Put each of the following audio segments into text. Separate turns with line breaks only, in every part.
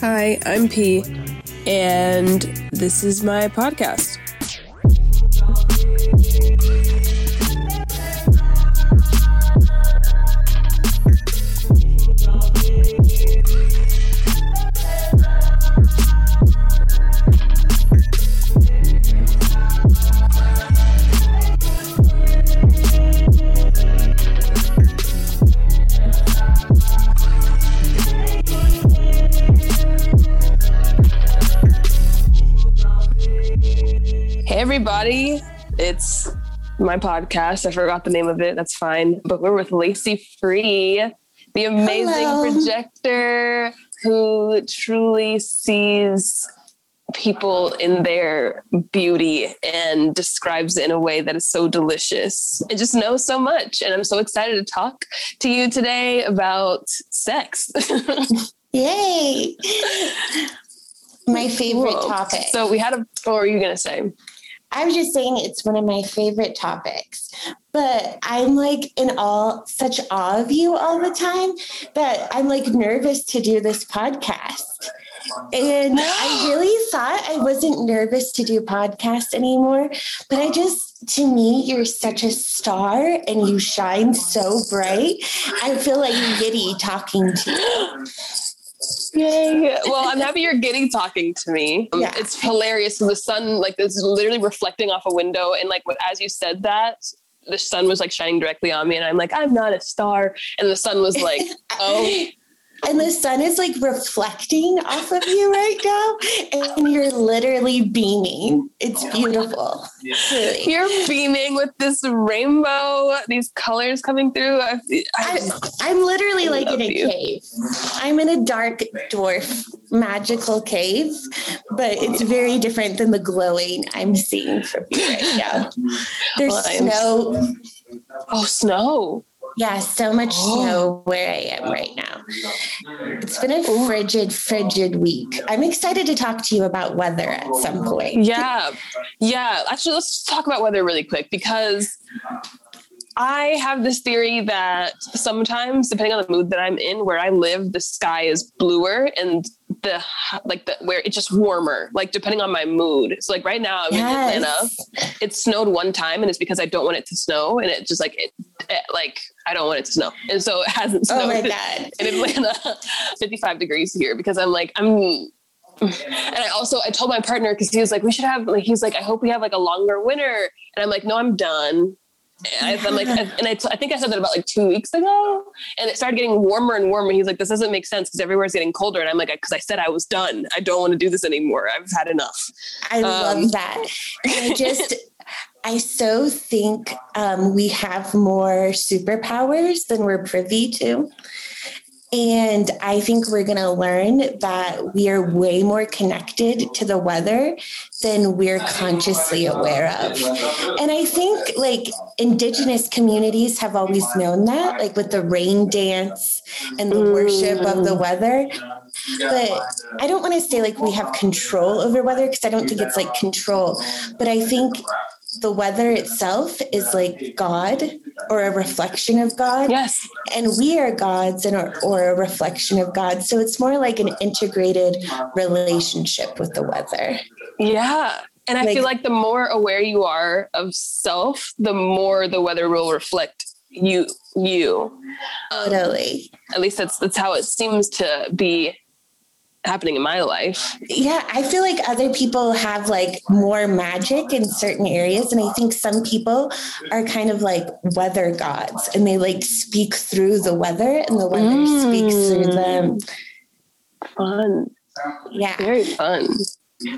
Hi, I'm P, and this is my podcast. Everybody. It's my podcast. I forgot the name of it. That's fine. But we're with Lacey Free, the amazing
Hello.
projector who truly sees people in their beauty and describes it in a way that is so delicious and just knows so much. And I'm so excited to talk to you today about sex.
Yay! My favorite topic.
So we had a, what were you going to say?
I was just saying it's one of my favorite topics, but I'm like in all such awe of you all the time that I'm like nervous to do this podcast. And I really thought I wasn't nervous to do podcasts anymore, but I just, to me, you're such a star and you shine so bright. I feel like giddy talking to you.
Yay. Well, I'm happy you're getting talking to me. Um,
Yeah.
It's hilarious. The sun, like, is literally reflecting off a window. And, like, as you said that, the sun was like shining directly on me. And I'm like, I'm not a star. And the sun was like, oh,
And the sun is like reflecting off of you right now, and you're literally beaming. It's beautiful. Really.
you're beaming with this rainbow, these colors coming through. I,
I'm literally
I
like in a
you.
cave. I'm in a dark dwarf magical cave, but it's very different than the glowing I'm seeing from you right now. There's
Well,
snow.
oh, snow.
Yeah, so much
Oh.
snow where I am right now. It's been a frigid, frigid week. I'm excited to talk to you about weather at some point.
Yeah. Yeah. Actually, let's talk about weather really quick because I have this theory that sometimes, depending on the mood that I'm in, where I live, the sky is bluer and the like the where it's just warmer, like depending on my mood. So like right now I'm in Atlanta. It snowed one time and it's because I don't want it to snow and it just like it, it like I don't want it to snow. And so it hasn't snowed
Oh my God.
in Atlanta, 55 degrees here because I'm like, I'm and I also I told my partner because he was like, we should have like he's like, I hope we have like a longer winter. And I'm like, no, I'm done. And I, am like, and I, t- I think I said that about like two weeks ago, and it started getting warmer and warmer. He's like, this doesn't make sense because everywhere's getting colder. And I'm like, because I said I was done. I don't want to do this anymore. I've had enough.
I
Um,
love that. And I just, I so think um, we have more superpowers than we're privy to. And I think we're going to learn that we are way more connected to the weather than we're consciously aware of. And I think like indigenous communities have always known that, like with the rain dance and the worship of the weather. But I don't want to say like we have control over weather because I don't think it's like control. But I think the weather itself is like God or a reflection of God
Yes.
and we are gods and or, or a reflection of God. So it's more like an integrated relationship with the weather.
Yeah. And I
Like-
feel like the more aware you are of self, the more the weather will reflect you. You. Um,
Totally.
at least that's that's how it seems to be happening in my life.
Yeah, I feel like other people have like more magic in certain areas. And I think some people are kind of like weather gods and they like speak through the weather and the weather speaks through mm. them.
Fun.
Yeah.
Very fun.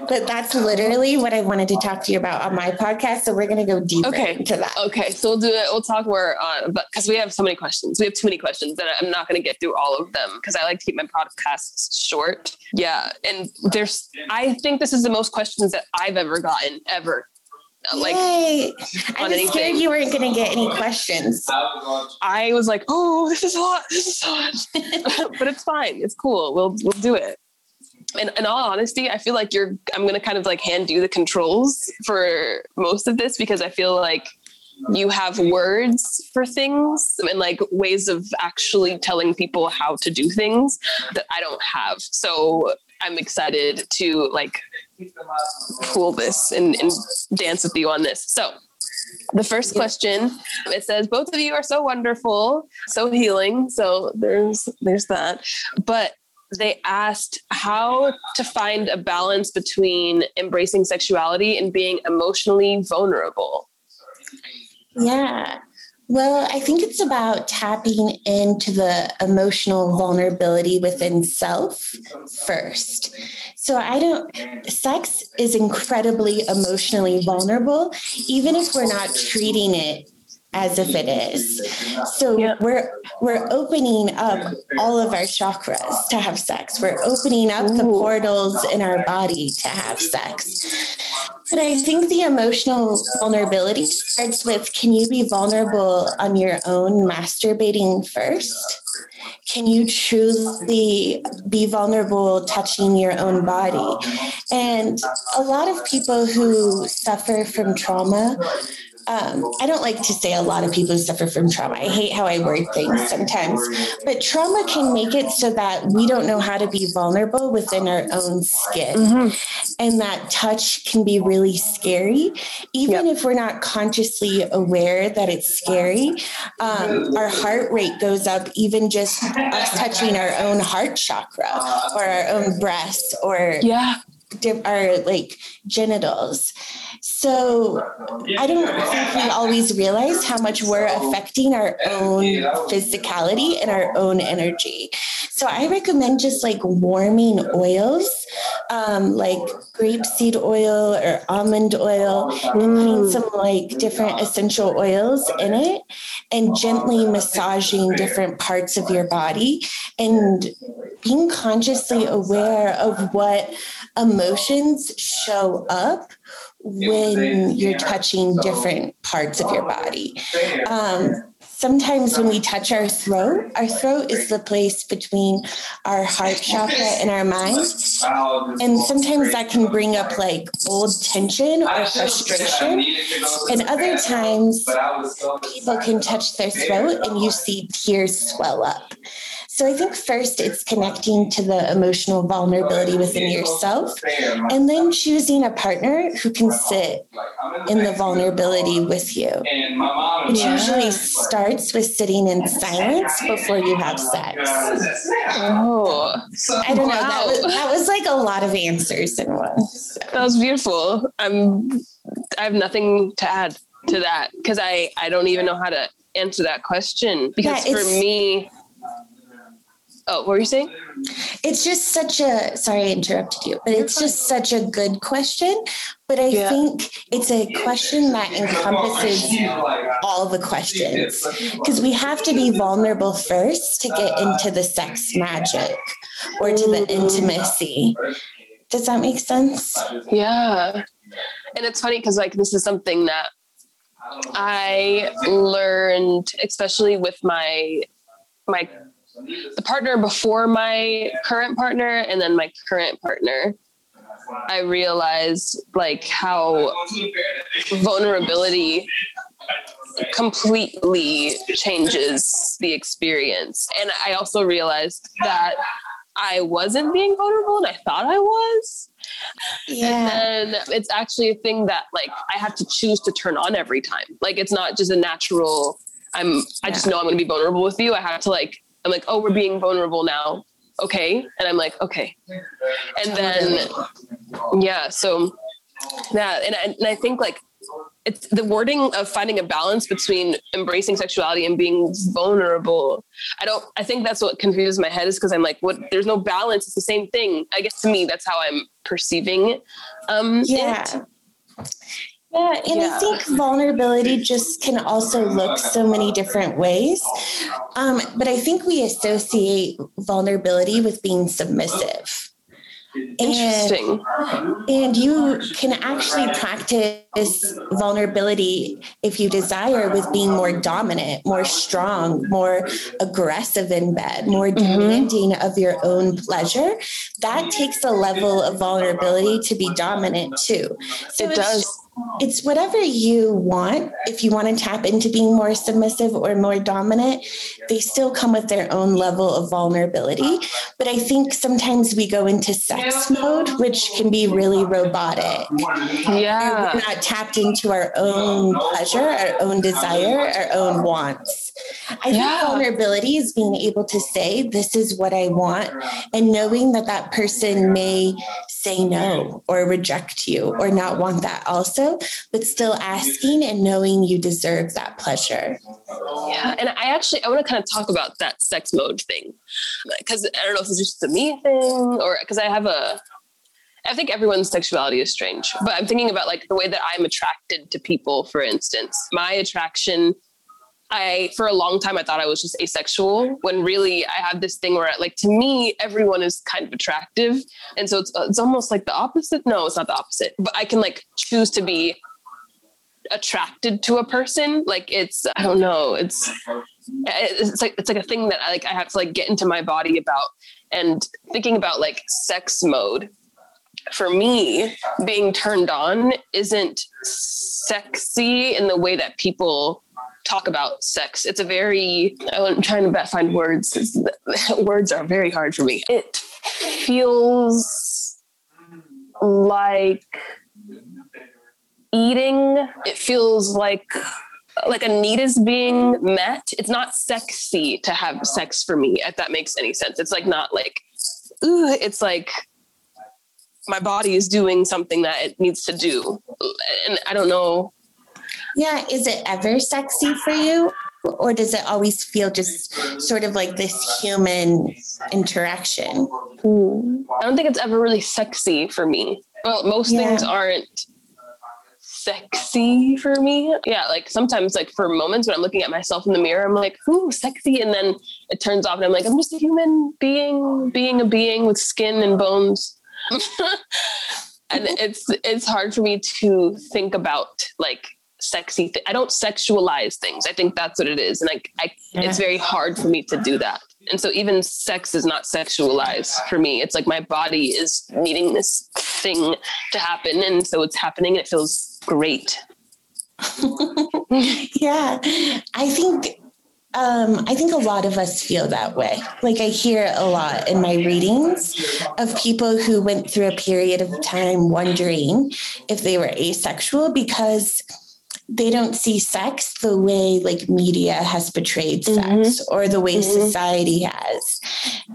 But that's literally what I wanted to talk to you about on my podcast. So we're going to go deeper
Okay.
into that.
Okay, so we'll do it. We'll talk more on, but because we have so many questions, we have too many questions, and I'm not going to get through all of them because I like to keep my podcasts short. Yeah, and there's, I think this is the most questions that I've ever gotten ever. Like
Yay. I was
anything.
scared you weren't going to get any questions.
I was like, oh, this is hot. This is hot. but it's fine. It's cool. We'll we'll do it. And in all honesty, I feel like you're I'm gonna kind of like hand you the controls for most of this because I feel like you have words for things and like ways of actually telling people how to do things that I don't have. So I'm excited to like pull this and, and dance with you on this. So the first question it says both of you are so wonderful so healing so there's there's that but they asked how to find a balance between embracing sexuality and being emotionally vulnerable
yeah well, I think it's about tapping into the emotional vulnerability within self first. So I don't, sex is incredibly emotionally vulnerable, even if we're not treating it as if it is. So yep. we're we're opening up all of our chakras to have sex. We're opening up Ooh. the portals in our body to have sex. But I think the emotional vulnerability starts with can you be vulnerable on your own masturbating first? Can you truly be vulnerable touching your own body? And a lot of people who suffer from trauma um, I don't like to say a lot of people suffer from trauma. I hate how I word things sometimes, but trauma can make it so that we don't know how to be vulnerable within our own skin. Mm-hmm. And that touch can be really scary, even yep. if we're not consciously aware that it's scary. Um, our heart rate goes up, even just us touching our own heart chakra or our own breast or
yeah.
our like genitals. So I don't think we always realize how much we're affecting our own physicality and our own energy. So I recommend just like warming oils, um, like grapeseed oil or almond oil, and putting some like different essential oils in it and gently massaging different parts of your body and being consciously aware of what emotions show up when you're touching different parts of your body. Um, sometimes when we touch our throat, our throat is the place between our heart chakra and our mind. And sometimes that can bring up like old tension or frustration. And other times, people can touch their throat and you see tears swell up. So I think first it's connecting to the emotional vulnerability within yourself and then choosing a partner who can sit in the vulnerability with you. It usually starts with sitting in silence before you have sex.
Oh,
I don't know. That was, that was like a lot of answers in one.
That was beautiful. I'm, I have nothing to add to that because I, I don't even know how to answer that question because yeah, for me Oh, what were you saying?
It's just such a sorry I interrupted you, but it's just such a good question. But I yeah. think it's a question that encompasses all the questions because we have to be vulnerable first to get into the sex magic or to the mm-hmm. intimacy. Does that make sense?
Yeah. And it's funny because like this is something that I learned, especially with my my the partner before my current partner and then my current partner. I realized like how vulnerability completely changes the experience. And i also realized that i wasn't being vulnerable and i thought i was. Yeah. and then it's actually a thing that like i have to choose to turn on every time. Like it's not just a natural i'm i just know i'm going to be vulnerable with you. I have to like I'm like, oh, we're being vulnerable now. Okay. And I'm like, okay. And then, yeah. So that, and I, and I think like it's the wording of finding a balance between embracing sexuality and being vulnerable. I don't, I think that's what confuses my head is because I'm like, what, there's no balance. It's the same thing. I guess to me, that's how I'm perceiving it. um,
yeah. it. Yeah, and yeah. I think vulnerability just can also look so many different ways. Um, but I think we associate vulnerability with being submissive.
Interesting.
And, and you can actually practice vulnerability if you desire with being more dominant, more strong, more aggressive in bed, more mm-hmm. demanding of your own pleasure. That takes a level of vulnerability to be dominant too.
So it does
it's whatever you want. If you want to tap into being more submissive or more dominant, they still come with their own level of vulnerability. But I think sometimes we go into sex mode, which can be really robotic.
Yeah.
We're not tapped into our own pleasure, our own desire, our own wants. I
Yeah.
think vulnerability is being able to say, This is what I want, and knowing that that person may say no or reject you or not want that also, but still asking and knowing you deserve that pleasure.
Yeah, and I actually I want to kind of talk about that sex mode thing because I don't know if it's just a me thing or because I have a I think everyone's sexuality is strange, but I'm thinking about like the way that I'm attracted to people. For instance, my attraction. I for a long time I thought I was just asexual when really I have this thing where like to me everyone is kind of attractive. And so it's it's almost like the opposite. No it's not the opposite. But I can like choose to be attracted to a person. Like it's I don't know. It's it's like it's like a thing that I like I have to like get into my body about. And thinking about like sex mode for me being turned on isn't sexy in the way that people talk about sex. It's a very i'm trying to find words. Words are very hard for me. It feels like eating. It feels like like a need is being met. It's not sexy to have sex for me if that makes any sense. It's like not like ooh it's like my body is doing something that it needs to do. And i don't know
Yeah, is it ever sexy for you? Or does it always feel just sort of like this human interaction? Hmm.
i don't think it's ever really sexy for me well most
Yeah.
things aren't sexy for me yeah like sometimes like for moments when i'm looking at myself in the mirror i'm like ooh sexy and then it turns off and i'm like i'm just a human being being a being with skin and bones and it's it's hard for me to think about like sexy th- i don't sexualize things. I think that's what it is. And like I, it's very hard for me to do that. And so even sex is not sexualized for me. It's like my body is needing this thing to happen. And so it's happening and it feels great.
Yeah, I think um, I think a lot of us feel that way. Like I hear a lot in my readings of people who went through a period of time wondering if they were asexual because they don't see sex the way like media has portrayed sex or the way
Mhm.
society has.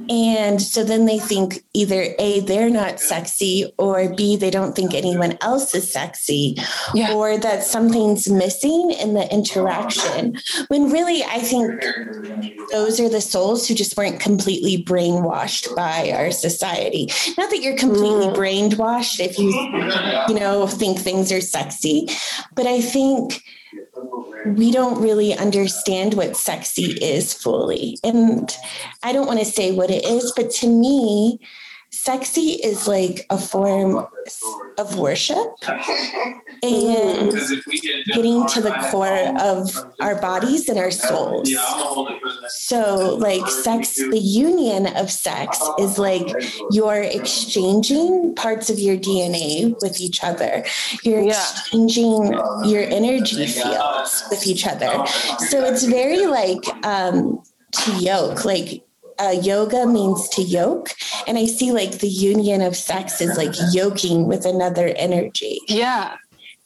And so then they think either A, they're not sexy, or B, they don't think anyone else is sexy,
Yeah.
or that something's missing in the interaction. When really, I think those are the souls who just weren't completely brainwashed by our society. Not that you're completely
Mm.
brainwashed if you, you know, think things are sexy, but I think we don't really understand what sexy is fully. And I don't want to say what it is, but to me, sexy is like a form of worship and getting to the core of our bodies and our souls. So, like, sex, the union of sex is like you're exchanging parts of your DNA with each other. You're exchanging your energy fields with each other. So, it's very like um, to yoke, like, uh, yoga means to yoke. And I see like the union of sex is like yoking with another energy.
yeah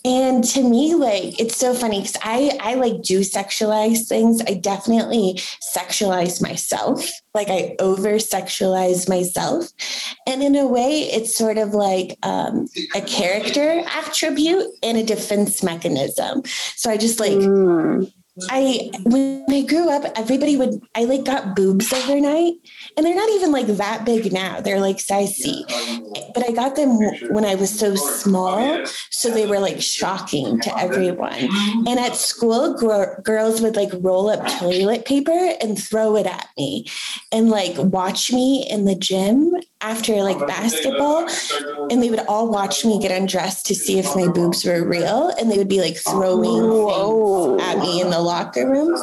And to me, like it's so funny because I I like do sexualize things. I definitely sexualize myself. Like I over sexualize myself. And in a way, it's sort of like um, a character attribute and a defense mechanism. So I just like
Mm.
I when I grew up, everybody would I like got boobs overnight, and they're not even like that big now. They're like size C, but I got them when I was so small, so they were like shocking to everyone. And at school, gr- girls would like roll up toilet paper and throw it at me, and like watch me in the gym after like basketball, and they would all watch me get undressed to see if my boobs were real, and they would be like throwing
Whoa.
at me in the locker room.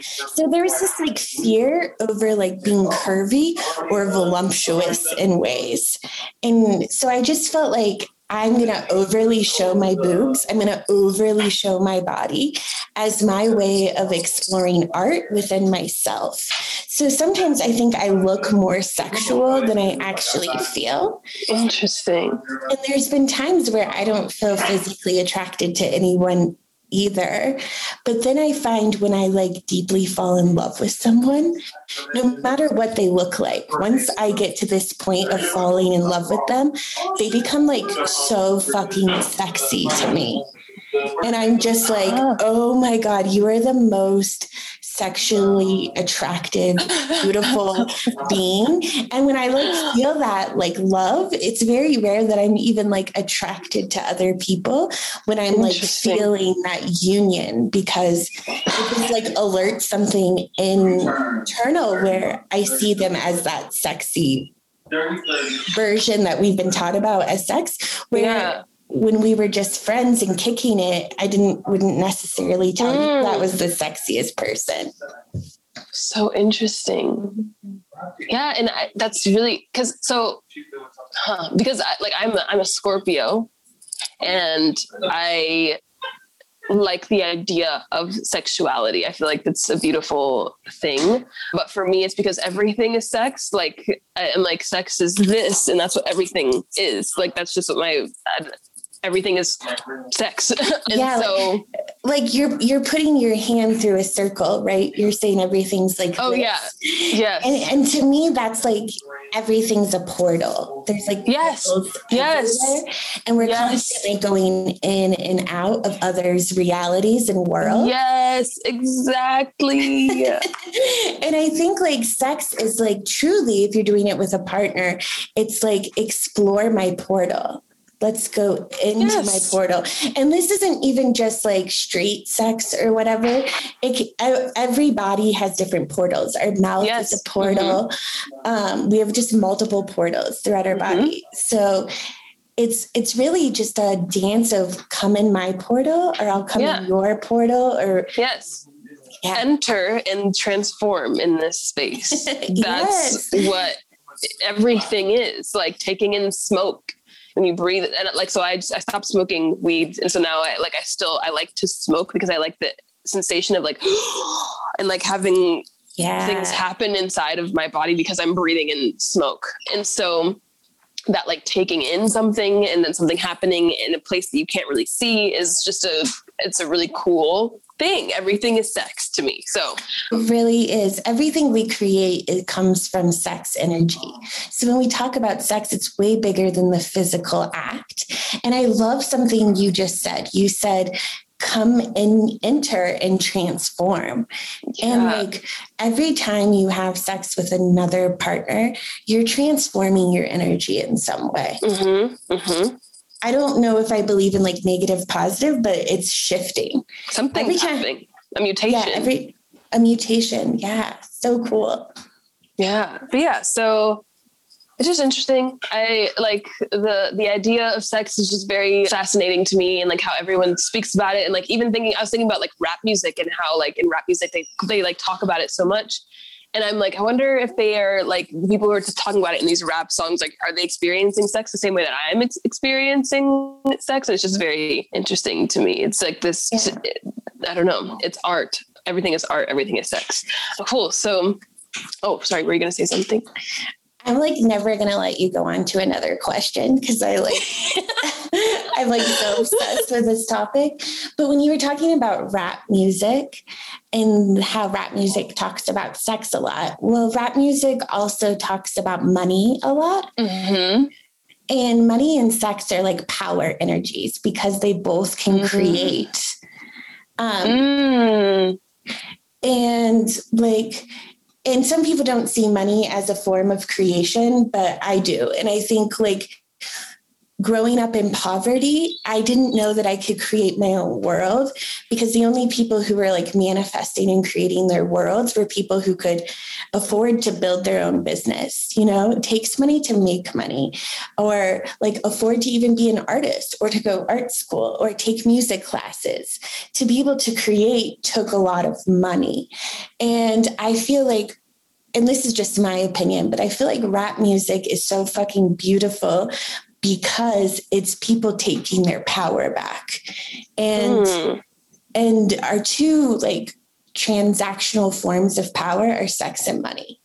So there was this like fear over like being curvy or voluptuous in ways. And so I just felt like I'm going to overly show my boobs. I'm going to overly show my body as my way of exploring art within myself. So sometimes I think I look more sexual than I actually feel.
Interesting.
And there's been times where I don't feel physically attracted to anyone either. But then I find when I like deeply fall in love with someone, no matter what they look like, once I get to this point of falling in love with them, they become like so fucking sexy to me. And I'm just like, ah. oh my God, you are the most sexually attractive, beautiful being. And when I like feel that like love, it's very rare that I'm even like attracted to other people when I'm like feeling that union because it just like alerts something internal where I see them as that sexy version that we've been taught about as sex where yeah when we were just friends and kicking it, I didn't wouldn't necessarily tell mm. you that was the sexiest person.
So interesting. Yeah, and I, that's really because so huh, because I, like I'm a, I'm a Scorpio, and I like the idea of sexuality. I feel like it's a beautiful thing. But for me, it's because everything is sex. Like, I'm like, sex is this, and that's what everything is. Like, that's just what my everything is sex. yeah,
so like, like, you're you're putting your hand through a circle, right? You're saying everything's like
Oh this. yeah. Yes.
And and to me that's like everything's a portal. There's like
yes. Yes.
And we're yes. constantly going in and out of others' realities and worlds.
Yes, exactly.
and I think like sex is like truly, if you're doing it with a partner, it's like explore my portal let's go into yes. my portal and this isn't even just like straight sex or whatever it everybody has different portals our mouth yes. is a portal mm-hmm. um, we have just multiple portals throughout our mm-hmm. body so it's it's really just a dance of come in my portal or i'll come yeah. in your portal or
yes yeah. enter and transform in this space that's yes. what everything is like taking in smoke when you breathe and like so I just, I stopped smoking weed and so now I like I still I like to smoke because I like the sensation of like and like having yeah. things happen inside of my body because I'm breathing in smoke. And so that like taking in something and then something happening in a place that you can't really see is just a it's a really cool thing. Everything is sex to me. So
it really is. Everything we create it comes from sex energy. So when we talk about sex, it's way bigger than the physical act. And I love something you just said. You said come and enter and transform. Yeah. And like every time you have sex with another partner, you're transforming your energy in some way. Mm-hmm. Mm-hmm. I don't know if I believe in like negative positive, but it's shifting.
Something's time, happening. A mutation.
Yeah, every a mutation. Yeah. So cool.
Yeah. But yeah, so it's just interesting. I like the the idea of sex is just very fascinating to me and like how everyone speaks about it and like even thinking I was thinking about like rap music and how like in rap music they they like talk about it so much and I'm like, I wonder if they are like people who are talking about it in these rap songs, like, are they experiencing sex the same way that I'm ex- experiencing sex? it's just very interesting to me. It's like this, yeah. I don't know, it's art. Everything is art, everything is sex. Cool. So, oh, sorry, were you going to say something?
I'm like never gonna let you go on to another question because I like I'm like so obsessed with this topic. But when you were talking about rap music and how rap music talks about sex a lot, well, rap music also talks about money a lot. Mm-hmm. And money and sex are like power energies because they both can mm-hmm. create. Um, mm. And like and some people don't see money as a form of creation, but I do. And I think like growing up in poverty, I didn't know that I could create my own world because the only people who were like manifesting and creating their worlds were people who could afford to build their own business. You know, it takes money to make money or like afford to even be an artist or to go art school or take music classes. To be able to create took a lot of money. And I feel like and this is just my opinion, but I feel like rap music is so fucking beautiful because it's people taking their power back. And mm. and our two like transactional forms of power are sex and money.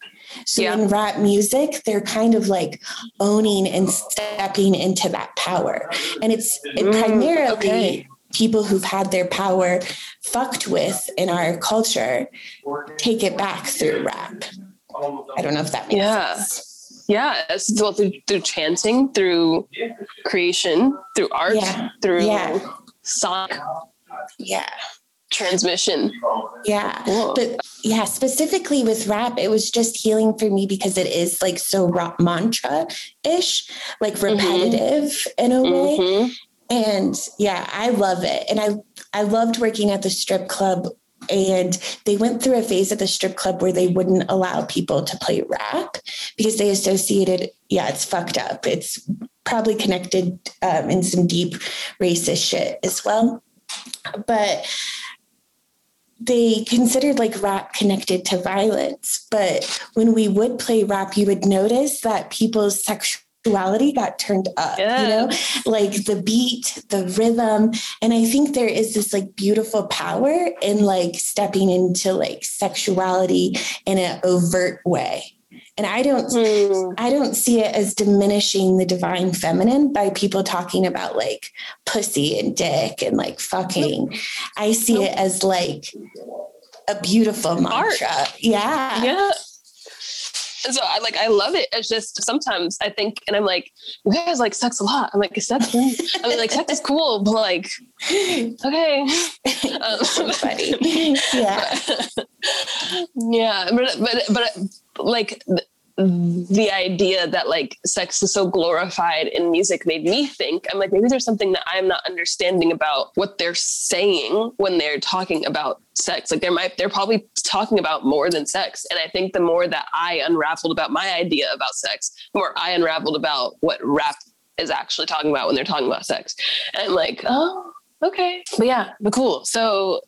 So yeah. in rap music, they're kind of like owning and stepping into that power. And it's it mm, primarily okay. people who've had their power fucked with in our culture take it back through rap. I don't know if that makes yeah. sense.
Yeah, well, through, through chanting, through creation, through art, yeah. through yeah. song.
Yeah
transmission.
Yeah. Cool. But yeah, specifically with rap, it was just healing for me because it is like so rock mantra ish, like mm-hmm. repetitive mm-hmm. in a way. Mm-hmm. And yeah, I love it. And I I loved working at the strip club and they went through a phase at the strip club where they wouldn't allow people to play rap because they associated yeah it's fucked up it's probably connected um, in some deep racist shit as well but they considered like rap connected to violence. But when we would play rap, you would notice that people's sexuality got turned up, yeah. you know, like the beat, the rhythm. And I think there is this like beautiful power in like stepping into like sexuality in an overt way and i don't mm. i don't see it as diminishing the divine feminine by people talking about like pussy and dick and like fucking i see it as like a beautiful mantra Art. yeah
yeah so I like I love it. It's just sometimes I think and I'm like, you guys like sex a lot. I'm like, is that cool? I mean like sex is cool, but like okay. Um, so funny. Yeah. yeah. But but but like the idea that like sex is so glorified in music made me think I'm like maybe there's something that I'm not understanding about what they're saying when they're talking about sex. Like they might they're probably talking about more than sex. And I think the more that I unraveled about my idea about sex the more I unraveled about what rap is actually talking about when they're talking about sex. And I'm like oh okay. But yeah but cool. So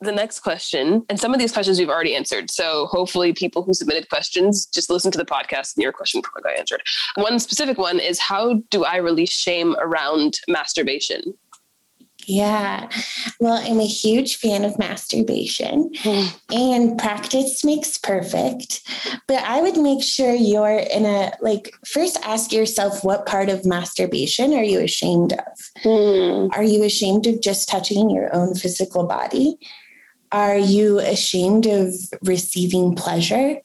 the next question, and some of these questions we've already answered. So hopefully, people who submitted questions just listen to the podcast and your question probably got answered. One specific one is How do I release shame around masturbation?
Yeah. Well, I'm a huge fan of masturbation and practice makes perfect. But I would make sure you're in a like first ask yourself what part of masturbation are you ashamed of? Mm. Are you ashamed of just touching your own physical body? Are you ashamed of receiving pleasure?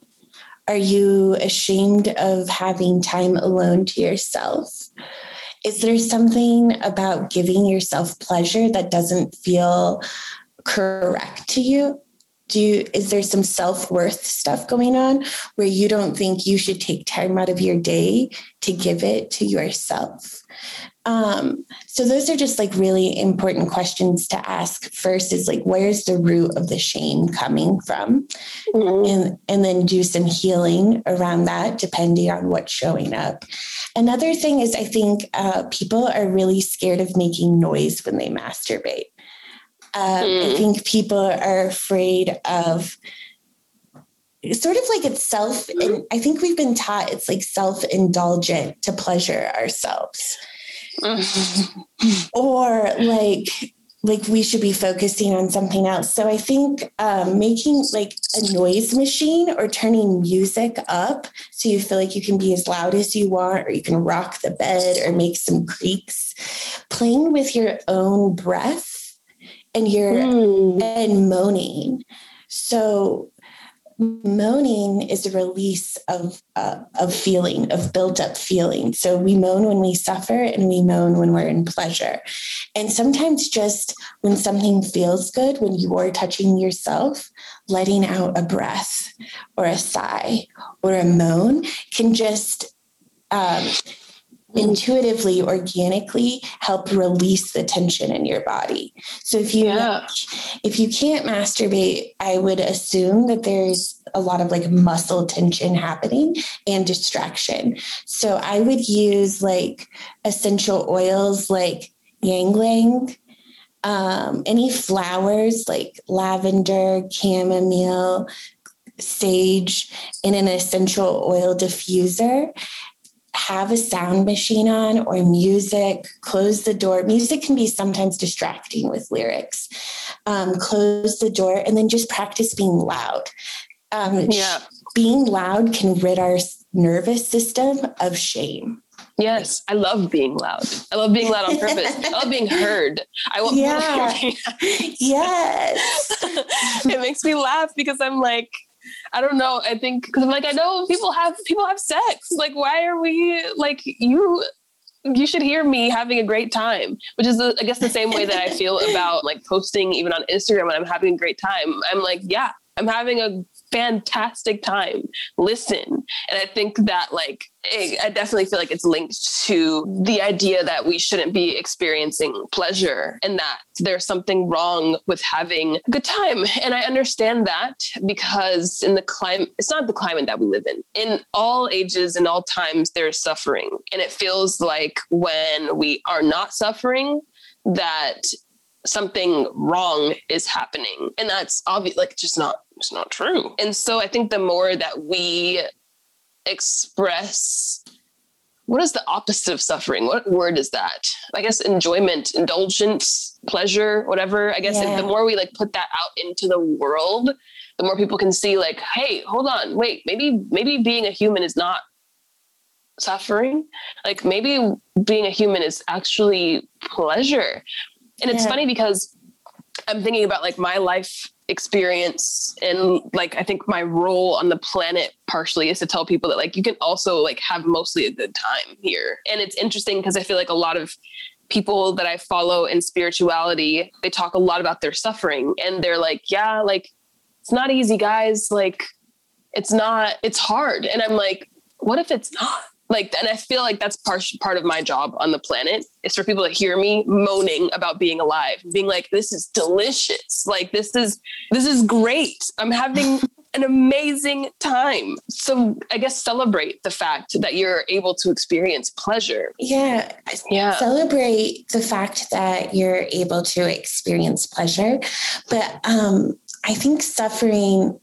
Are you ashamed of having time alone to yourself? Is there something about giving yourself pleasure that doesn't feel correct to you? Do you, is there some self-worth stuff going on where you don't think you should take time out of your day to give it to yourself? Um, so those are just like really important questions to ask. First is like, where's the root of the shame coming from? Mm-hmm. And, and then do some healing around that, depending on what's showing up. Another thing is, I think uh, people are really scared of making noise when they masturbate. Um, mm. I think people are afraid of sort of like it's self and i think we've been taught it's like self-indulgent to pleasure ourselves or like like we should be focusing on something else. So I think um, making like a noise machine or turning music up so you feel like you can be as loud as you want, or you can rock the bed or make some creaks, playing with your own breath and your mm. and moaning. So moaning is a release of uh, of feeling of built up feeling so we moan when we suffer and we moan when we're in pleasure and sometimes just when something feels good when you are touching yourself letting out a breath or a sigh or a moan can just um, intuitively organically help release the tension in your body. So if you yeah. if you can't masturbate i would assume that there's a lot of like muscle tension happening and distraction. So i would use like essential oils like ylang um, any flowers like lavender chamomile sage in an essential oil diffuser have a sound machine on or music, close the door. Music can be sometimes distracting with lyrics. Um, close the door and then just practice being loud. Um, yeah. Being loud can rid our nervous system of shame.
Yes, I love being loud. I love being loud on purpose. I love being heard. I want
yeah. yes.
it makes me laugh because I'm like, I don't know. I think because I'm like, I know people have people have sex. Like, why are we like you? You should hear me having a great time, which is, I guess, the same way that I feel about like posting even on Instagram when I'm having a great time. I'm like, yeah, I'm having a fantastic time. Listen. And I think that, like, I definitely feel like it's linked to the idea that we shouldn't be experiencing pleasure and that there's something wrong with having a good time. And I understand that because in the climate, it's not the climate that we live in. In all ages and all times, there's suffering. And it feels like when we are not suffering, that something wrong is happening. And that's obvious like just not it's not true. And so i think the more that we express what is the opposite of suffering? What word is that? I guess enjoyment indulgence pleasure whatever i guess. Yeah. the more we like put that out into the world the more people can see like hey hold on wait maybe maybe being a human is not suffering. Like maybe being a human is actually pleasure and it's yeah. funny because I'm thinking about like my life experience and like I think my role on the planet partially is to tell people that like you can also like have mostly a good time here. And it's interesting because I feel like a lot of people that I follow in spirituality, they talk a lot about their suffering and they're like, yeah, like it's not easy guys, like it's not it's hard. And I'm like, what if it's not? Like and i feel like that's part part of my job on the planet is for people to hear me moaning about being alive being like this is delicious. Like this is this is great. I'm having an amazing time. So i guess celebrate the fact that you're able to experience pleasure.
Yeah. Yeah. Celebrate the fact that you're able to experience pleasure. But um i think suffering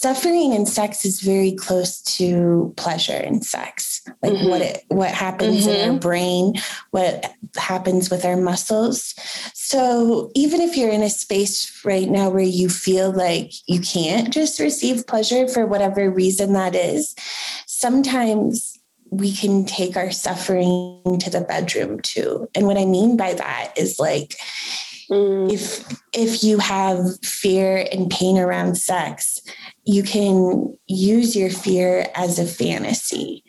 suffering in sex is very close to pleasure in sex like mm-hmm. what it what happens mm-hmm. in our mm-hmm. brain what happens with our muscles so even if you're in a space right now where you feel like you can't just receive pleasure for whatever reason that is sometimes we can take our suffering to the bedroom too and what i mean by that is like Mm. If if you have fear and pain around sex, you can use your fear as a fantasy.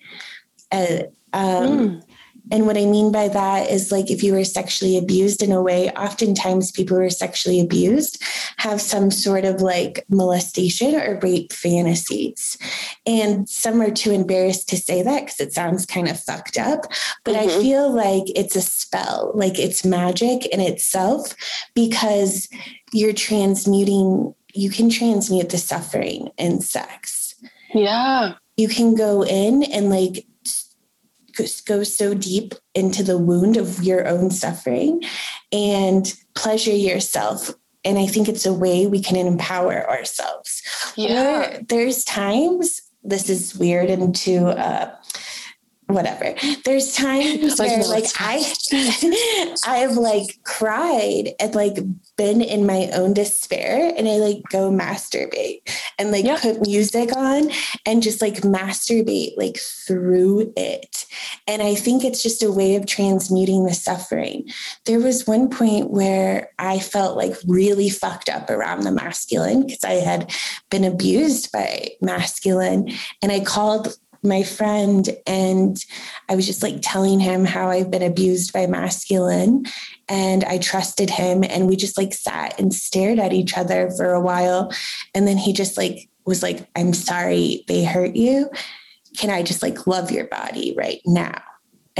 Uh, um, mm. And what I mean by that is like if you were sexually abused in a way, oftentimes people who are sexually abused have some sort of like molestation or rape fantasies. And some are too embarrassed to say that because it sounds kind of fucked up. But mm-hmm. I feel like it's a spell, like it's magic in itself because you're transmuting, you can transmute the suffering in sex.
Yeah.
You can go in and like go so deep into the wound of your own suffering and pleasure yourself and i think it's a way we can empower ourselves
yeah
there's times this is weird and to uh, whatever. There's times where like I I've like cried and like been in my own despair and I like go masturbate and like put music on and just like masturbate like through it. And I think it's just a way of transmuting the suffering. There was one point where I felt like really fucked up around the masculine because I had been abused by masculine and I called my friend and I was just like telling him how I've been abused by masculine and I trusted him and we just like sat and stared at each other for a while and then he just like was like I'm sorry they hurt you can I just like love your body right now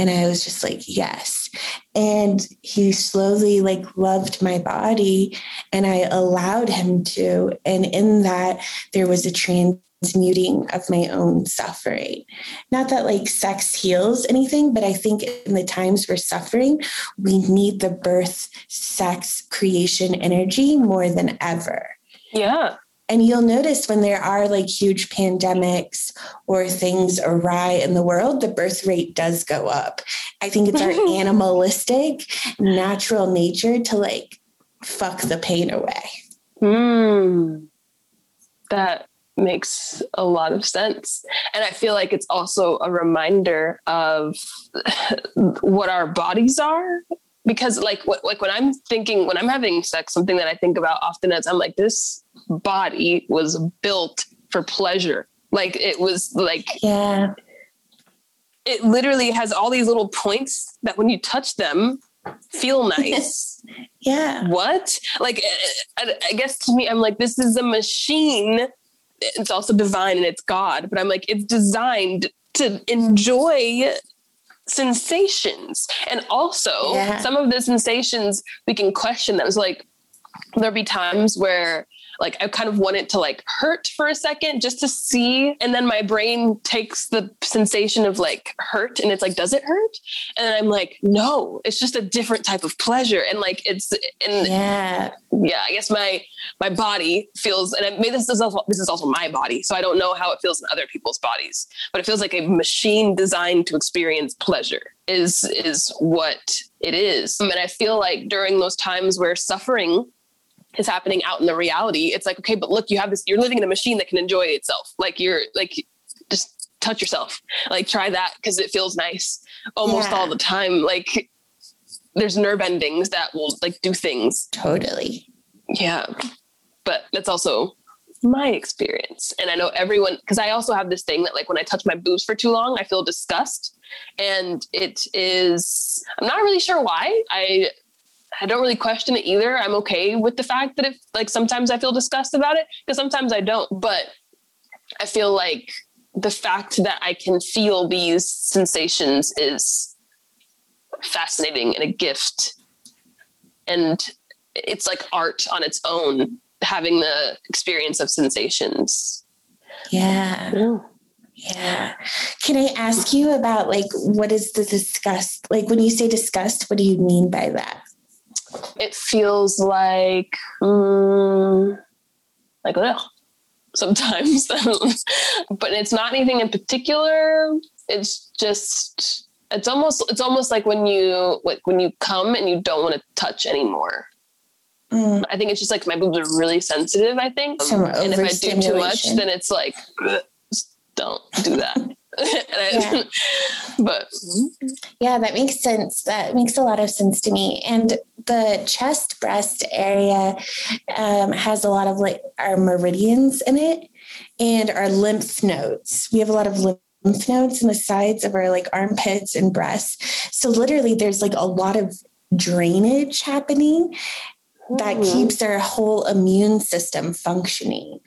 and I was just like, yes. And he slowly like loved my body and I allowed him to. And in that, there was a trans transmuting of my own suffering. Not that like sex heals anything, but I think in the times we're suffering, we need the birth, sex, creation energy more than ever.
Yeah.
And you'll notice when there are like huge pandemics or things awry in the world, the birth rate does go up. I think it's our animalistic, natural nature to like fuck the pain away.
Hmm. That makes a lot of sense. And I feel like it's also a reminder of what our bodies are. Because like what, like when I'm thinking when I'm having sex, something that I think about often is I'm like, this body was built for pleasure. Like it was like
Yeah.
it literally has all these little points that when you touch them feel nice.
Yeah.
what? Like, eh, eh, I, I guess to me, I'm like, this is a machine. It's also divine and it's God, but I'm like, it's designed to enjoy sensations. And also,
Yeah.
some of the sensations, we can question them. So, like, there'll be times where like I kind of want it to like hurt for a second just to see. And then my brain takes the sensation of like hurt and it's like, does it hurt? And then I'm like, no, it's just a different type of pleasure. And like it's and
Yeah.
yeah, I guess my my body feels, and I mean, this is also this is also my body, so I don't know how it feels in other people's bodies, but it feels like a machine designed to experience pleasure is is what it is. And I feel like during those times where suffering is happening out in the reality, it's like okay, but look, you have this. You're living in a machine that can enjoy itself. Like you're like just touch yourself, like try that because it feels nice almost
Yeah.
all the time. Like there's nerve endings that will like do things
Totally.
yeah. But that's also my experience. And I know everyone, because I also have this thing that, like, when I touch my boobs for too long, I feel disgust. And it is, I'm not really sure why. I, I don't really question it either. I'm okay with the fact that if, like, sometimes I feel disgust about it, because sometimes I don't. But I feel like the fact that I can feel these sensations is fascinating and a gift. And it's like art on its own having the experience of sensations
Yeah. Yeah. Can I ask you about like what is the disgust? Like when you say disgust, what do you mean by that?
It feels like mm, like ugh, sometimes. But it's not anything in particular. It's just it's almost it's almost like when you like when you come and you don't want to touch anymore.
Mm,
I think it's just like my boobs are really sensitive. I think,
Some
and if I do too much, then it's like, don't do that.
Yeah.
But
yeah, that makes sense. That makes a lot of sense to me. And the chest breast area um, has a lot of like our meridians in it and our lymph nodes. We have a lot of lymph nodes in the sides of our like armpits and breasts. So literally there's like a lot of drainage happening that
Mhm.
keeps our whole immune system functioning.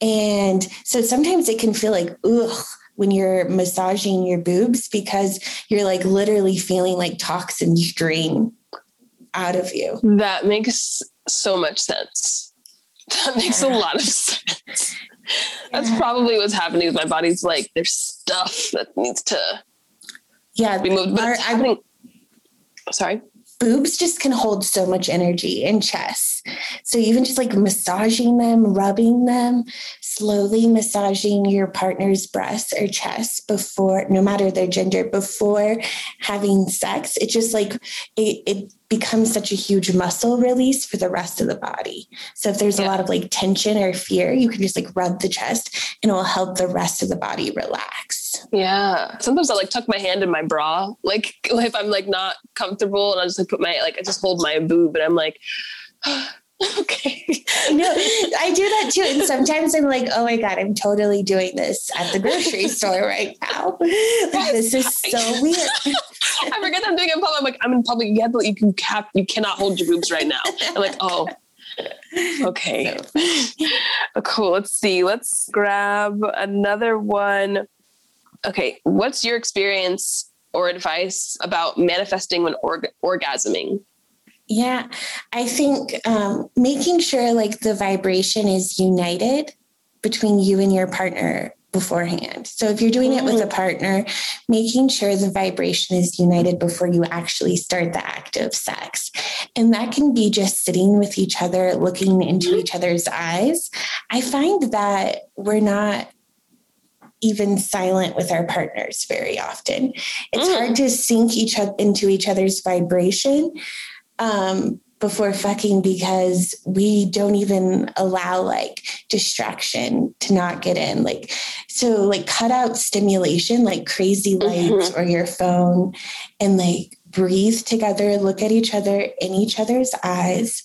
And so sometimes it can feel like, ugh, when you're massaging your boobs because you're like literally feeling like toxins drain out of you.
that makes so much sense. That makes a lot of sense. That's
Yeah.
probably what's happening with my body's like there's stuff that needs to
Yeah,
be moved. But
our,
happening. Sorry.
Boobs just can hold so much energy and chest. So even just like massaging them, rubbing them, slowly massaging your partner's breasts or chest before, no matter their gender, before having sex, it just like it, it becomes such a huge muscle release for the rest of the body. So if there's a lot of like tension or fear, you can just like rub the chest and it will help the rest of the body relax.
Yeah. Sometimes I like tuck my hand in my bra, like if I'm like not comfortable, and I just like put my like I just hold my boob, and I'm like, okay.
I know I do that too. And sometimes I'm like, oh my God, I'm totally doing this at the grocery store right now. Like, this is so weird.
I forget I'm doing it in public. I'm like, I'm in public. You have to, you can cap, you cannot hold your boobs right now. I'm like, oh, okay. cool. Let's see. Let's grab another one. Okay. What's your experience or advice about manifesting when org- orgasming?
Yeah. I think um, making sure like the vibration is united between you and your partner beforehand. So if you're doing it with a partner, making sure the vibration is united before you actually start the act of sex. And that can be just sitting with each other, looking into each other's eyes. I find that we're not even silent with our partners very often. It's mm. hard to sync each other into each other's vibration. Um, before fucking because we don't even allow like distraction to not get in like so like cut out stimulation like crazy lights mm-hmm. or your phone and like breathe together look at each other in each other's eyes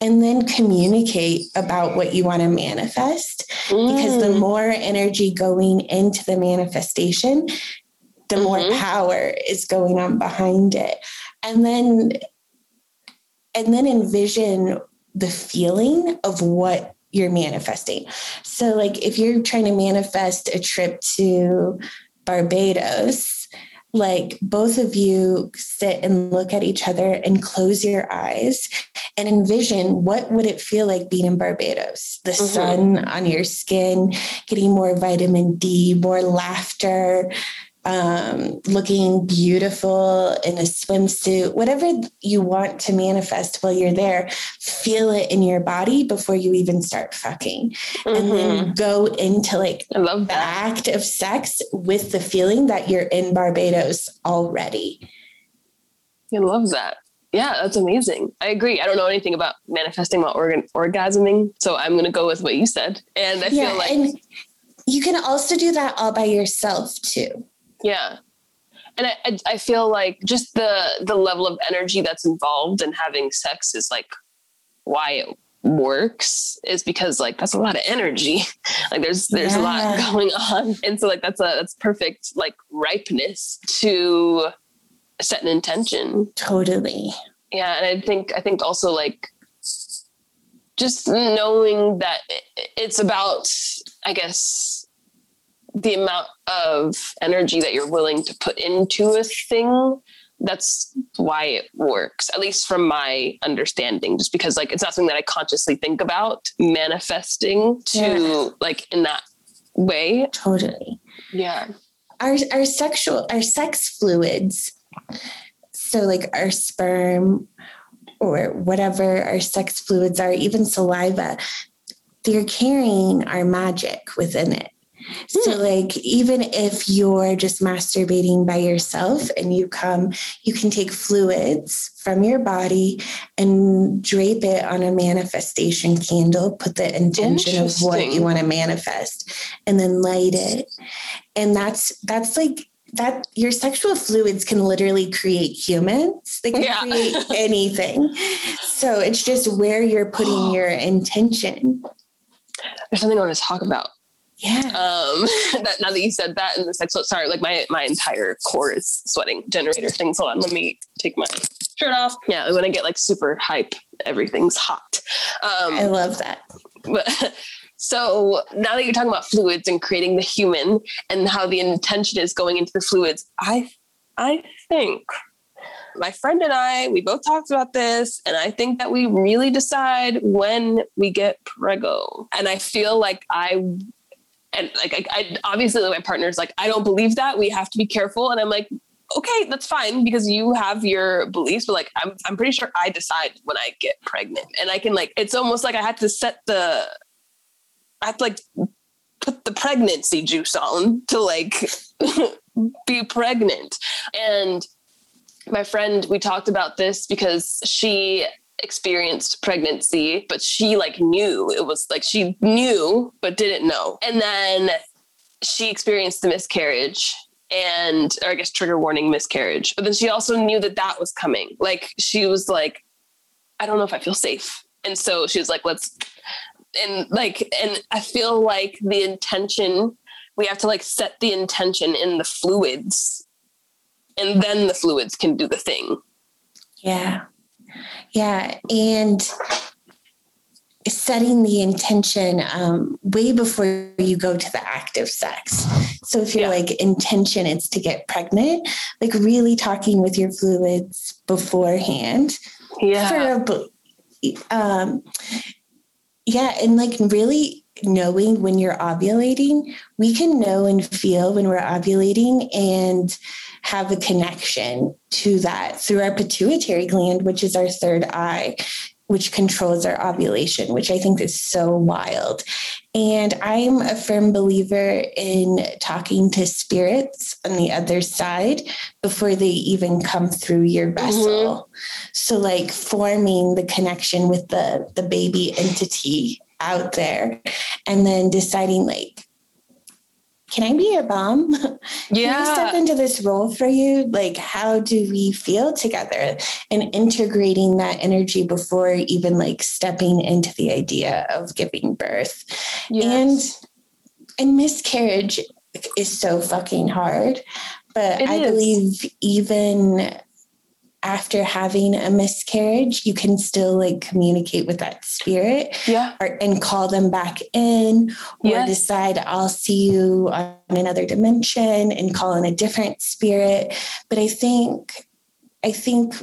and then communicate about what you want to manifest mm. because the mm. more energy going into the manifestation the mm-hmm. more power is going on behind it and then and then envision the feeling of what you're manifesting. So, like if you're trying to manifest a trip to Barbados, like both of you sit and look at each other and close your eyes and envision what would it feel like being in barbados the mm-hmm. sun on your skin getting more vitamin d more laughter um, looking beautiful in a swimsuit, whatever you want to manifest while you're there, feel it in your body before you even start fucking. Mm-hmm. And then mm-hmm. go into like
I love
the act of sex with the feeling that you're in Barbados already.
I love that. Yeah, that's amazing. I agree. I don't know anything about manifesting while organ- orgasming, so I'm going to go with what you said. And I yeah, feel like
you can also do that all by yourself too.
Yeah. And I, I feel like just the the level of energy that's involved in having sex is like why it works is because like that's a lot of energy. Like there's there's yeah. a lot going on. And so like that's a that's perfect like ripeness to set an intention.
Totally.
Yeah. And i think i think also like just knowing that it's about i guess the amount of energy that you're willing to put into a thing that's why it works at least from my understanding just because like it's not something that i consciously think about manifesting to yeah. like in that way.
Totally.
Yeah.
Our our sexual our sex fluids so like our sperm or whatever our sex fluids are even saliva they're carrying our magic within it so, hmm. like, even if you're just masturbating by yourself and you come, you can take fluids from your body and drape it on a manifestation candle, put the intention of what you want to manifest, and then light it. And that's, that's like, that your sexual fluids can literally create humans. They can yeah. create anything. So it's just where you're putting your intention.
There's something I want to talk about
yeah.
Um, that now that you said that in the sexual, sorry, like my my entire core is sweating. Generator things. Hold on, let me take my shirt off. Yeah, when I get like super hype, everything's hot.
Um, I love that.
But so now that you're talking about fluids and creating the human and how the intention is going into the fluids, I I think my friend and I, we both talked about this, and I think that we really decide when we get prego. And I feel like I and like I, I obviously my partner's like i don't believe that. We have to be careful. And i'm like okay that's fine because you have your beliefs but like i'm, I'm pretty sure i decide when i get pregnant. And i can like it's almost like i had to set the i have to like put the pregnancy juice on to like be pregnant. And my friend we talked about this because she experienced pregnancy, but she like knew it was like she knew but didn't know. And then she experienced the miscarriage and or I guess trigger warning miscarriage. But then she also knew that that was coming. Like she was like I don't know if I feel safe. And so she was like let's and like and I feel like the intention we have to like set the intention in the fluids and then the fluids can do the thing.
Yeah. Yeah. And setting the intention um, way before you go to the act of sex. So if your yeah. like intention is to get pregnant, like really talking with your fluids beforehand.
Yeah.
For a, um, yeah, and like really knowing when you're ovulating, we can know and feel when we're ovulating and have a connection to that through our pituitary gland, which is our third eye, which controls our ovulation, which I think is so wild. And I'm a firm believer in talking to spirits on the other side before they even come through your mm-hmm. vessel. Mm-hmm. So like forming the connection with the the baby entity out there and then deciding like can I be your mom?
Yeah.
Can I step into this role for you? Like, how do we feel together? And integrating that energy before even like stepping into the idea of giving birth. Yes. And and miscarriage is so fucking hard. But it I is. believe even after having a miscarriage, you can still like communicate with that spirit
yeah.
or, and call them back in or yes. decide I'll see you on another dimension and call in a different spirit. But I think, I think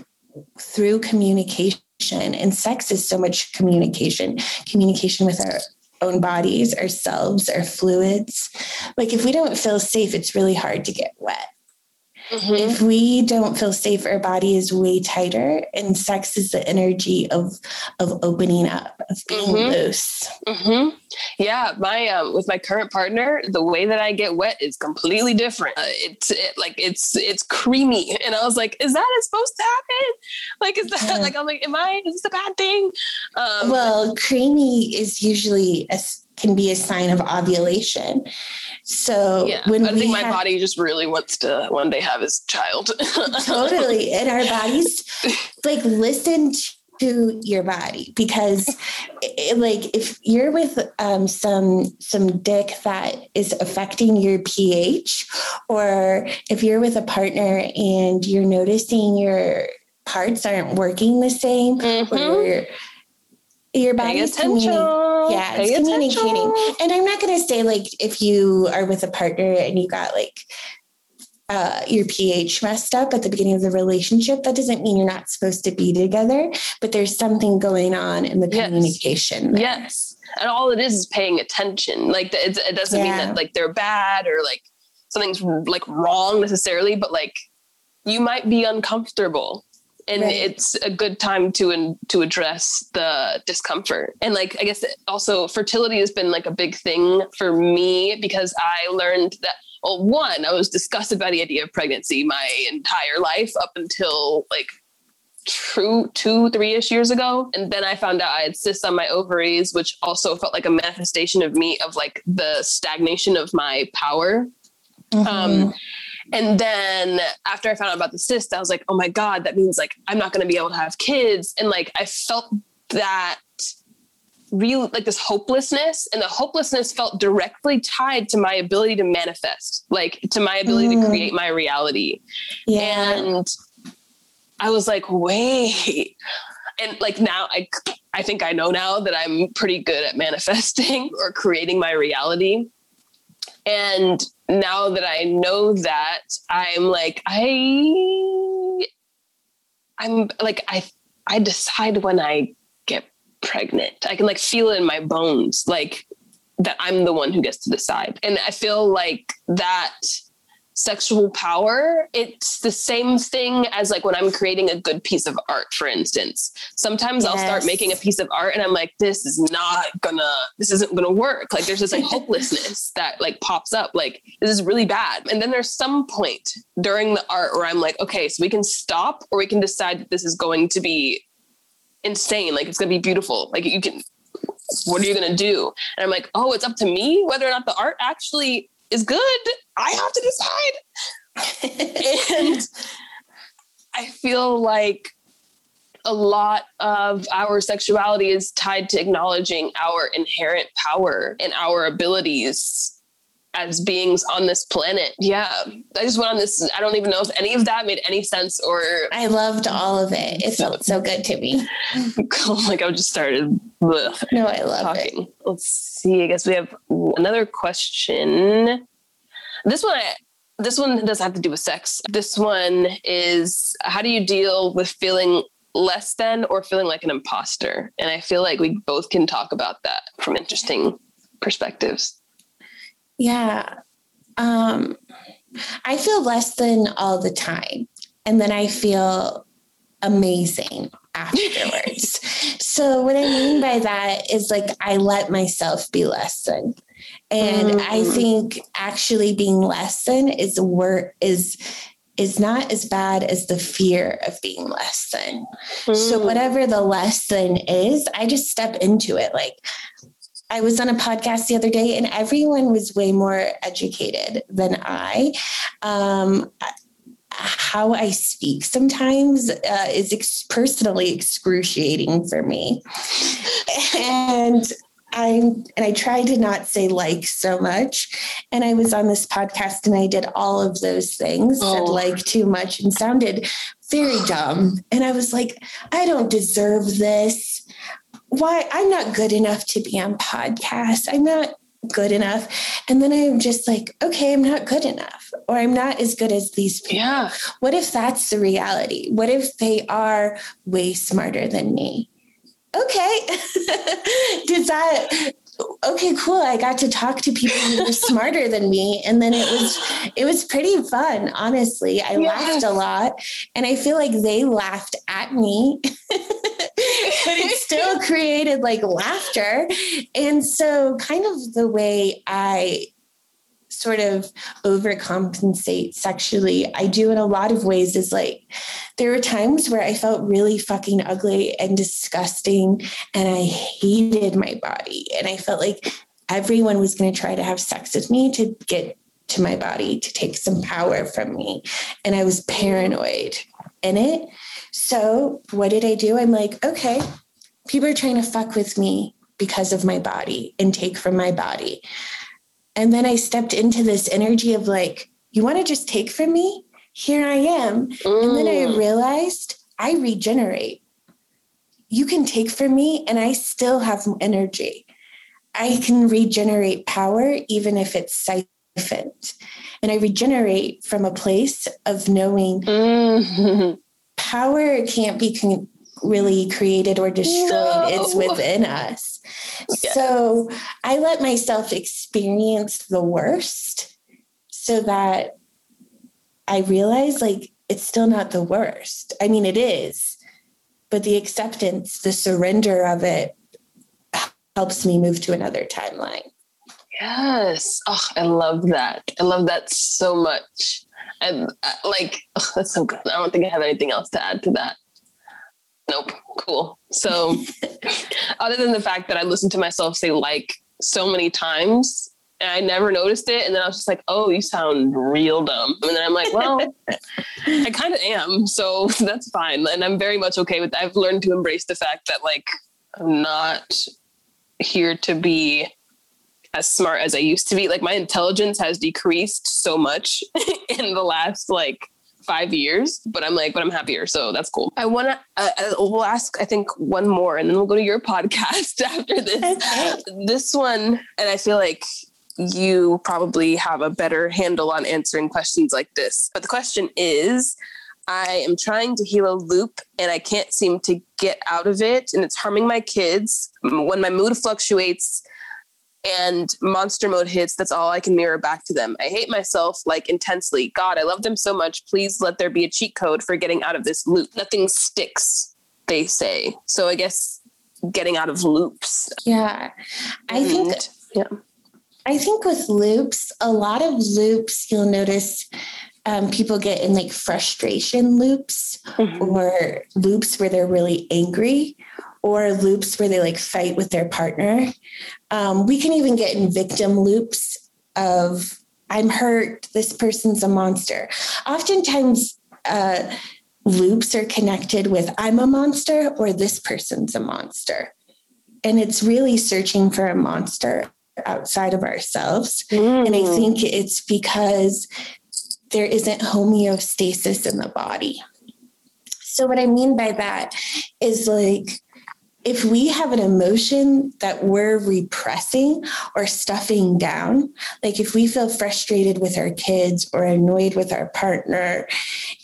through communication and sex is so much communication, communication with our own bodies, ourselves, our fluids. Like if we don't feel safe, it's really hard to get wet. Mm-hmm. If we don't feel safe, our body is way tighter, and sex is the energy of of opening up, of being mm-hmm. loose.
Mm-hmm. Yeah, my um, with my current partner, the way that I get wet is completely different. Uh, it's it, like it's it's creamy, and I was like, "Is that supposed to happen? Like, is that yeah. like I'm like, am I? Is this a bad thing?"
Um, well, creamy is usually a can be a sign of ovulation. So
yeah, when I think my have, body just really wants to one day have his child.
totally. And our bodies like listen to your body because it, like if you're with um, some some dick that is affecting your pH or if you're with a partner and you're noticing your parts aren't working the same mm-hmm. or your body's communicating. Yeah, Pay it's communicating. Attention. And I'm not going to say like if you are with a partner and you got like uh, your pH messed up at the beginning of the relationship, that doesn't mean you're not supposed to be together, but there's something going on in the yes. communication.
There. Yes. And all it is is paying attention. Like it doesn't yeah. mean that like they're bad or like something's like wrong necessarily, but like you might be uncomfortable and right. it's a good time to in, to address the discomfort and like i guess also fertility has been like a big thing for me because i learned that well one i was disgusted by the idea of pregnancy my entire life up until like true two three-ish years ago and then i found out i had cysts on my ovaries which also felt like a manifestation of me of like the stagnation of my power mm-hmm. um and then after I found out about the cyst, I was like, oh my God, that means like I'm not going to be able to have kids. And like I felt that real, like this hopelessness. And the hopelessness felt directly tied to my ability to manifest, like to my ability mm. to create my reality. Yeah. And I was like, wait. And like now I I think I know now that I'm pretty good at manifesting or creating my reality. And now that I know that, I'm like, I, I'm like, I, I decide when I get pregnant. I can like feel it in my bones, like that I'm the one who gets to decide. And I feel like that sexual power, it's the same thing as like when I'm creating a good piece of art, for instance. Sometimes yes. I'll start making a piece of art and I'm like, this is not gonna, this isn't gonna work. Like there's this like hopelessness that like pops up, like this is really bad. And then there's some point during the art where I'm like, okay, so we can stop or we can decide that this is going to be insane. Like it's gonna be beautiful. Like you can, what are you gonna do? And I'm like, oh, it's up to me whether or not the art actually is good. I have to decide. and I feel like a lot of our sexuality is tied to acknowledging our inherent power and our abilities as beings on this planet. Yeah. I just went on this. I don't even know if any of that made any sense or.
I loved all of it. It felt so good to me.
like I just started.
Ugh, no, I love talking.
it. Let's see. I guess we have another question. This one, this one doesn't have to do with sex. This one is how do you deal with feeling less than or feeling like an imposter? And I feel like we both can talk about that from interesting perspectives.
Yeah. Um, I feel less than all the time. And then I feel amazing afterwards. so what I mean by that is like I let myself be less than. And mm. I think actually being less than is work is is not as bad as the fear of being less than. Mm. So whatever the less than is, I just step into it. Like I was on a podcast the other day and everyone was way more educated than I. Um, how I speak sometimes uh, is ex- personally excruciating for me. and I and I try to not say like so much. And I was on this podcast and I did all of those things, oh. said like too much and sounded very dumb. And I was like, I don't deserve this. Why I'm not good enough to be on podcasts. I'm not good enough. And then I'm just like, okay, I'm not good enough, or I'm not as good as these people.
Yeah.
What if that's the reality? What if they are way smarter than me? Okay. Did that okay, cool. I got to talk to people who were smarter than me. And then it was it was pretty fun, honestly. I laughed a lot. And I feel like they laughed at me. but it still created like laughter. And so kind of the way I sort of overcompensate sexually, I do in a lot of ways is like there were times where I felt really fucking ugly and disgusting and I hated my body. And I felt like everyone was going to try to have sex with me to get to my body, to take some power from me. And I was paranoid in it. So what did I do? I'm like, okay, people are trying to fuck with me because of my body and take from my body. And then I stepped into this energy of like, you want to just take from me? Here I am. Mm. And then I mm. realized I regenerate. You can take from me, and I still have energy. I can regenerate power, even if it's siphoned. And I regenerate from a place of knowing mm. power can't be con- really created or destroyed, no. it's within us. So I let myself experience the worst so that I realize like it's still not the worst. I mean, it is, but the acceptance, the surrender of it helps me move to another timeline.
Yes. Oh, I love that. I love that so much. And uh, like, oh, that's so good. I don't think I have anything else to add to that. Nope. Cool. So, other than the fact that I listened to myself say like so many times, and I never noticed it, and then I was just like, "Oh, you sound real dumb," and then I'm like, "Well, I kind of am, so that's fine." And I'm very much okay with. That. I've learned to embrace the fact that like I'm not here to be as smart as I used to be. Like my intelligence has decreased so much in the last like five years, but I'm like, but I'm happier. So that's cool. I want to, uh, uh, we'll ask, I think, one more and then we'll go to your podcast after this. Okay. This one, and I feel like you probably have a better handle on answering questions like this. But the question is, I am trying to heal a loop and I can't seem to get out of it, and it's harming my kids. When my mood fluctuates, and monster mode hits, that's all I can mirror back to them. I hate myself like intensely. God, I love them so much. Please let there be a cheat code for getting out of this loop. Nothing sticks, they say. So I guess getting out of loops.
Yeah. I and, think yeah. I think with loops, a lot of loops you'll notice um, people get in like frustration loops mm-hmm. or loops where they're really angry or loops where they like fight with their partner. Um, we can even get in victim loops of I'm hurt, this person's a monster. Oftentimes, uh, loops are connected with I'm a monster or this person's a monster. And it's really searching for a monster outside of ourselves. Mm. And I mm. think it's because there isn't homeostasis in the body. So, what I mean by that is like if we have an emotion that we're repressing or stuffing down, like if we feel frustrated with our kids or annoyed with our partner,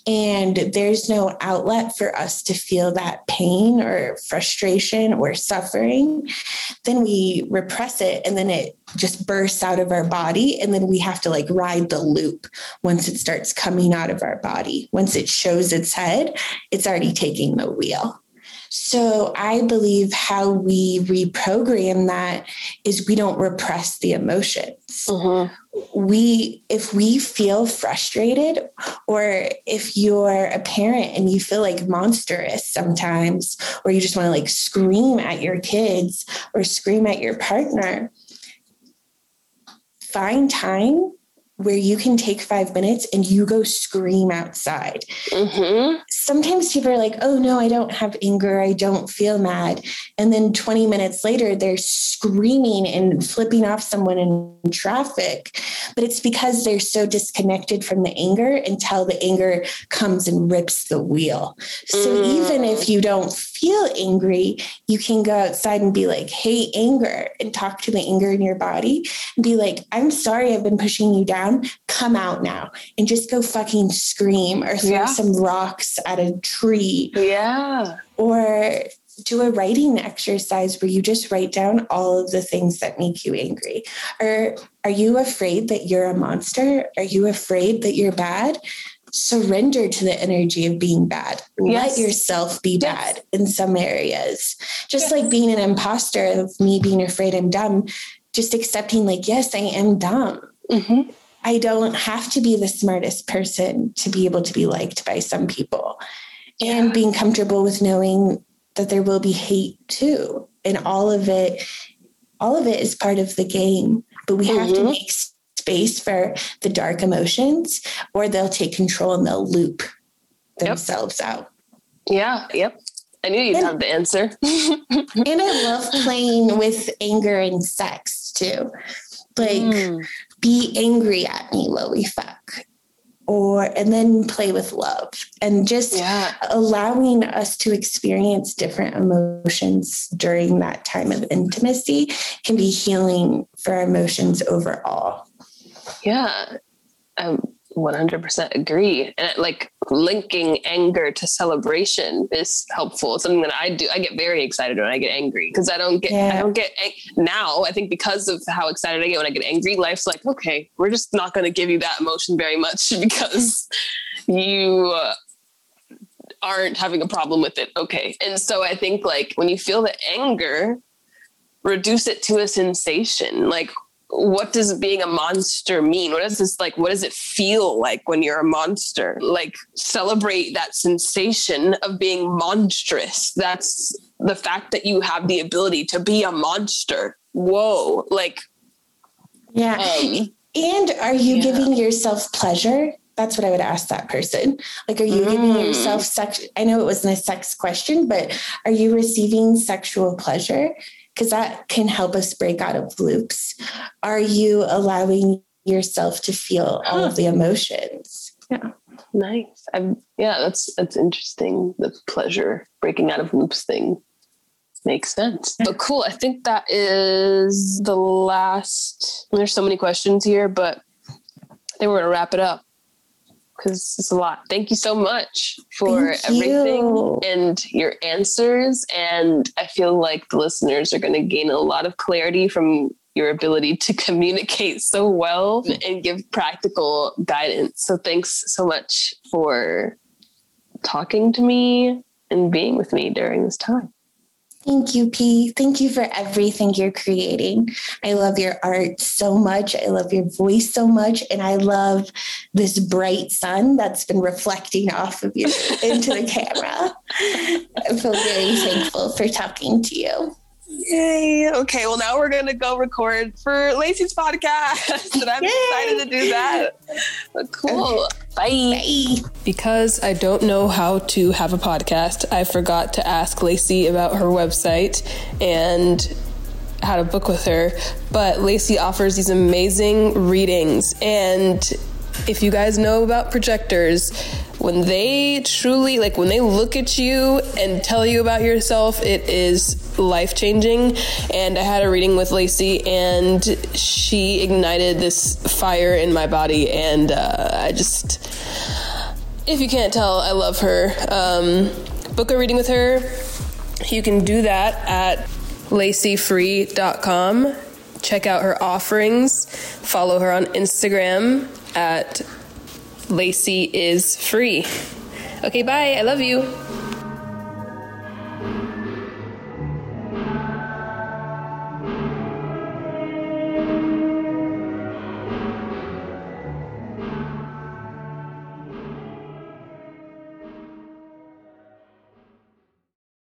and there's no outlet for us to feel that pain or frustration or suffering, then we repress it and then it just bursts out of our body. And then we have to like ride the loop once it starts coming out of our body. Once it shows its head, it's already taking the wheel. So I believe how we reprogram that is we don't repress the emotions. Mm-hmm. We, if we feel frustrated, or if you're a parent and you feel like monstrous sometimes, or you just want to like scream at your kids or scream at your partner, find time where you can take five minutes and you go scream outside. Mm-hmm. Sometimes people are like, oh no, I don't have anger. I don't feel mad. And then 20 minutes later, they're screaming and flipping off someone in traffic. But it's because they're so disconnected from the anger until the anger comes and rips the wheel. So mm. even if you don't feel angry, you can go outside and be like, hey, anger, and talk to the anger in your body and be like, I'm sorry I've been pushing you down come out now and just go fucking scream or throw yeah. some rocks at a tree.
Yeah.
Or do a writing exercise where you just write down all of the things that make you angry. Or are you afraid that you're a monster? Are you afraid that you're bad? Surrender to the energy of being bad. Yes. Let yourself be yes. bad in some areas. Just yes. like being an imposter of me being afraid I'm dumb, just accepting, like, yes, I am dumb. Mm-hmm. I don't have to be the smartest person to be able to be liked by some people. And being comfortable with knowing that there will be hate too. And all of it, all of it is part of the game. But we mm-hmm. have to mm-hmm. make space for the dark emotions or they'll take control and they'll loop themselves yep. out.
Yeah. Yep. I knew you'd and, have the answer.
and I love playing with anger and sex too. Like mm be angry at me, Loey fuck. Or and then play with love and just yeah. allowing us to experience different emotions during that time of intimacy can be healing for our emotions overall.
Yeah. Um, 100% agree. And like linking anger to celebration is helpful. It's something that I do. I get very excited when I get angry because I don't get, yeah. I don't get ang- now. I think because of how excited I get when I get angry, life's like, okay, we're just not going to give you that emotion very much because you uh, aren't having a problem with it. Okay. And so I think like when you feel the anger, reduce it to a sensation. Like, what does being a monster mean? What does this like? What does it feel like when you're a monster? Like celebrate that sensation of being monstrous. That's the fact that you have the ability to be a monster. Whoa. Like,
yeah. Um, and are you yeah. giving yourself pleasure? That's what I would ask that person. Like, are you mm. giving yourself sex? I know it wasn't a sex question, but are you receiving sexual pleasure? Because that can help us break out of loops. Are you allowing yourself to feel all of the emotions?
Yeah. Nice. I'm, yeah, that's that's interesting. The pleasure breaking out of loops thing makes sense. But cool. I think that is the last. There's so many questions here, but I think we're gonna wrap it up because it's a lot. Thank you so much for everything and your answers. And I feel like the listeners are going to gain a lot of clarity from your ability to communicate so well and give practical guidance. So thanks so much for talking to me and being with me during this time.
Thank you, P. Thank you for everything you're creating. I love your art so much. I love your voice so much. And I love this bright sun that's been reflecting off of you into the camera. I feel very thankful for talking to you.
Yay. Okay. Well, now we're going to go record for Lacey's podcast. and I'm Yay. excited to do that. But cool. Bye. Bye. Because I don't know how to have a podcast, I forgot to ask Lacey about her website and how to book with her. But Lacey offers these amazing readings and if you guys know about projectors, when they truly, like, when they look at you and tell you about yourself, it is life changing. And I had a reading with Lacey, and she ignited this fire in my body. And uh, I just, if you can't tell, I love her. Um, book a reading with her. You can do that at laceyfree.com. Check out her offerings. Follow her on Instagram at Lacey is free. Okay, bye. I love you.